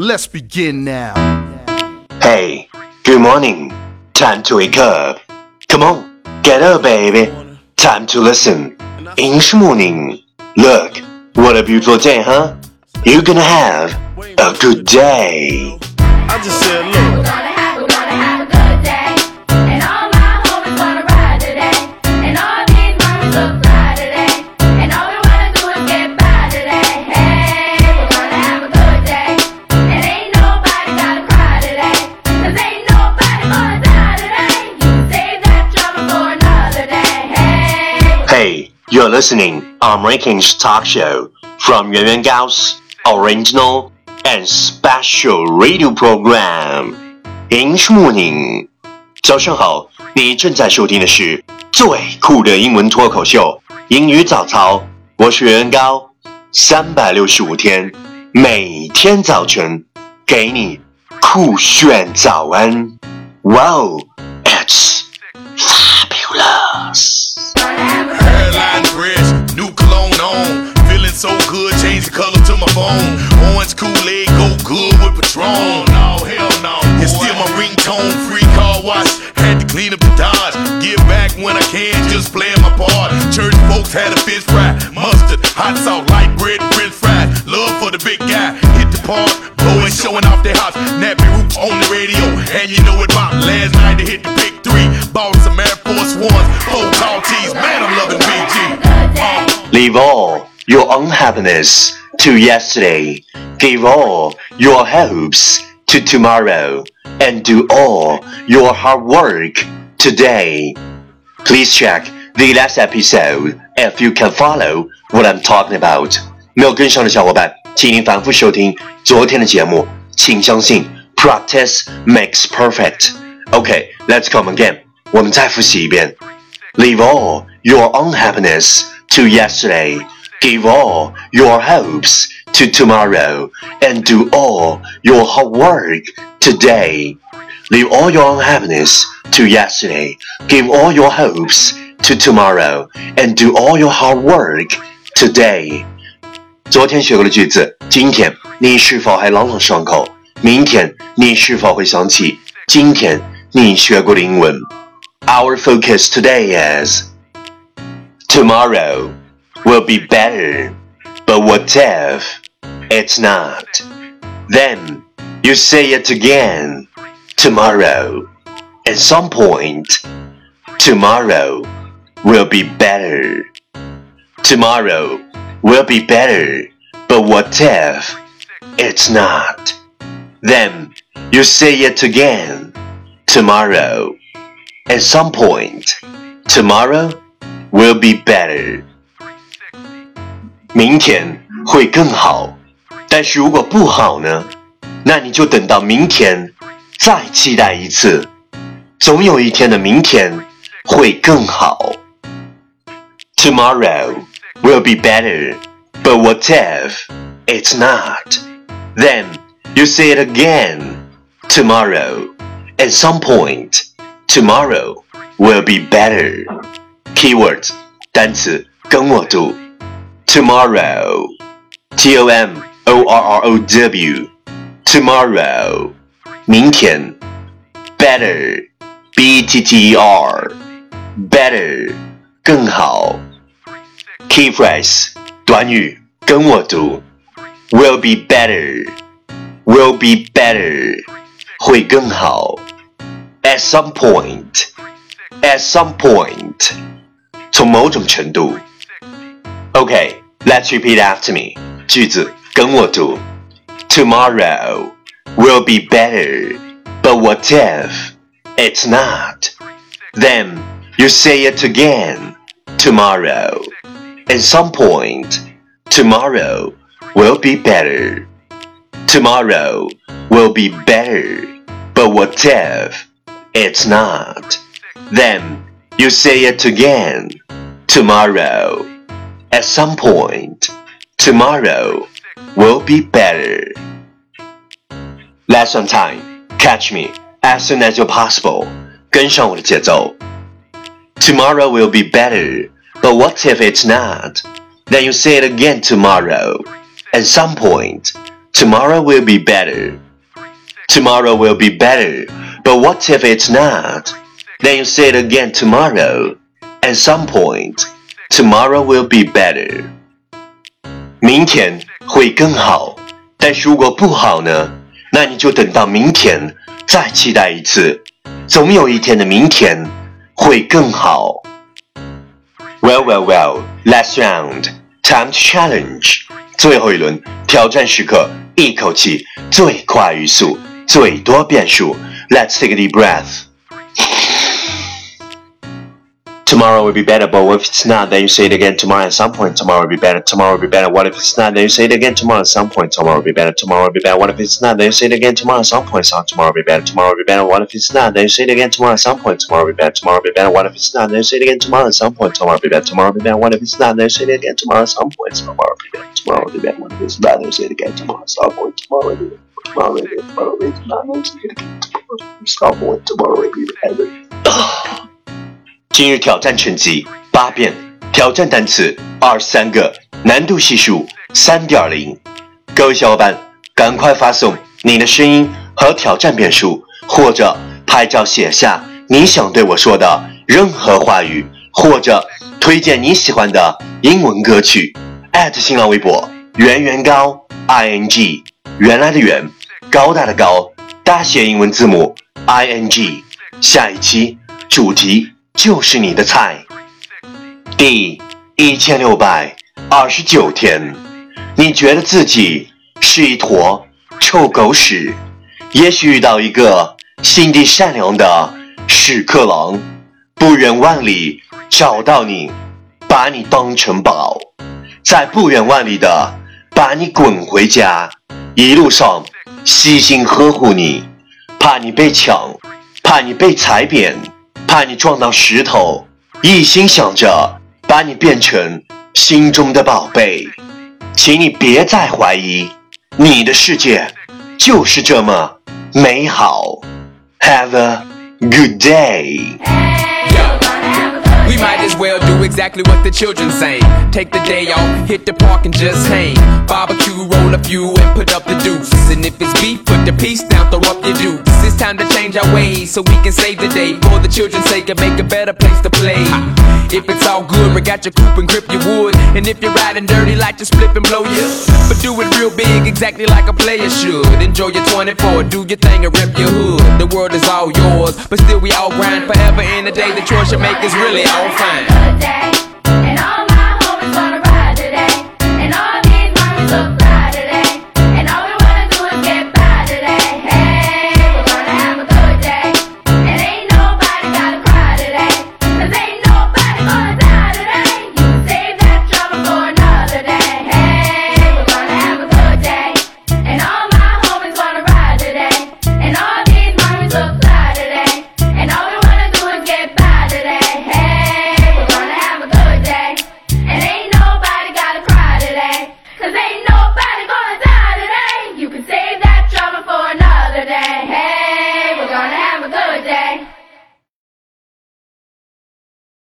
Let's begin now. Hey, good morning. Time to wake up. Come on, get up, baby. Time to listen. English morning. Look, what a beautiful day, huh? You're gonna have a good day. I just said, Hey, you're listening American's talk show from Yuan Yuan Gao's original and special radio program. English morning. 早上好，你正在收听的是最酷的英文脱口秀——英语早操。我是袁高，三百六十五天，每天早晨给你酷炫早安。Wow, it's Color to my phone. Orange Kool-Aid go good with Patron. No, hell no. It's still my ringtone, free car wash. Had to clean up the Dodge. Give back when I can, just playing my part. Church folks had a fish fry, mustard, hot sauce, light bread, french fries. Love for the big guy, hit the park, blowing, showing off their house. Nappy roots on the radio, and you know it about last night to hit the big three. Bought some Air Force Ones, four tall tees. Man, I'm loving BG. Leave all your unhappiness to yesterday. Give all your hopes to tomorrow. And do all your hard work today. Please check the last episode if you can follow what I'm talking about. 没有跟上的小伙伴，请您反复收听昨天的节目。请相信，practice makes perfect. Okay, let's come again. 我们再复习一遍。Leave all your unhappiness to yesterday. Give all your hopes to tomorrow. And do all your hard work today. Leave all your unhappiness to yesterday. Give all your hopes to tomorrow. And do all your hard work today. 昨天学过的句子，今天你是否还朗朗上口？明天你是否会想起今天你学过的英文？Our focus today is tomorrow will be better, but what if it's not? Then you say it again tomorrow. At some point, tomorrow will be better. Tomorrow will be better, but what if it's not? Then you say it again tomorrow. At some point, tomorrow will be better. 明天会更好，但是如果不好呢？那你就等到明天再期待一次，总有一天的明天会更好。Tomorrow will be better, but what if it's not? Then you say it again tomorrow. At some point, tomorrow will be better. Keywords 单词跟我读 tomorrow, T O M O R R O W, tomorrow 明天 better, B E T T E R, better 更好 Key phrase 短语跟我读 will be better, will be better 会更好 at some point, at some point 从某种程度 Okay, let's repeat after me. 句子跟我读 Tomorrow will be better, but what if it's not? Then you say it again tomorrow. At some point, tomorrow will be better. Tomorrow will be better, but what if it's not? Then you say it again tomorrow. At some point, tomorrow will be better. Lesson time. Catch me as soon as you're possible. 跟上我的节奏。Tomorrow will be better, but what if it's not? Then you say it again tomorrow. At some point, tomorrow will be better. Tomorrow will be better, but what if it's not? Then you say it again tomorrow. At some point, Tomorrow will be better. 明天会更好，但是如果不好呢？那你就等到明天再期待一次，总有一天的明天会更好。Well, well, well. Last round, time to challenge. 最后一轮挑战时刻，一口气最快语速，最多变数。Let's take a deep breath. Tomorrow will be better, but if it's not? Then you say it again tomorrow at some point. Tomorrow will be better. Tomorrow will be better. What if it's not? Then you say it again tomorrow at some point. Tomorrow will be better. Tomorrow will be better. What if it's not? Then you say it again tomorrow at some point. So tomorrow will be better. Tomorrow will be better. What if it's not? Then you say it again tomorrow at some point. Tomorrow will be better. Tomorrow will be better. What if it's not? Then you say it again tomorrow at some point. Tomorrow will be better. Tomorrow will be better. What if it's not? Then you say it again tomorrow at some point. Tomorrow will be better. Tomorrow will be better. What if it's not? Then you say it again tomorrow at some point. Tomorrow will be better. Tomorrow will be better. Tomorrow will be better. Tomorrow will be better. Tomorrow will be better. 今日挑战成绩八遍，挑战单词二十三个，难度系数三点零。各位小伙伴，赶快发送你的声音和挑战遍数，或者拍照写下你想对我说的任何话语，或者推荐你喜欢的英文歌曲。新浪微博圆圆高 i n g 原来的圆，高大的高，大写英文字母 i n g。下一期主题。就是你的菜。第一千六百二十九天，你觉得自己是一坨臭狗屎？也许遇到一个心地善良的屎壳郎，不远万里找到你，把你当成宝，再不远万里的把你滚回家，一路上细心呵护你，怕你被抢，怕你被踩扁。怕你撞到石头，一心想着把你变成心中的宝贝，请你别再怀疑，你的世界就是这么美好。Have a good day. We might as well do exactly what the children say. Take the day off, hit the park and just hang. Barbecue, roll a few and put up the deuce. And if it's beef, put the piece down, throw up your dukes. It's time to change our ways so we can save the day. For the children's sake and make a better place to play. If it's all good, we got your coupe and grip your wood. And if you're riding dirty, like to split and blow you. But do it real big, exactly like a player should. Enjoy your 24, do your thing and rep your hood. The world is all yours, but still we all grind forever in the day. The choice you make is really all fine.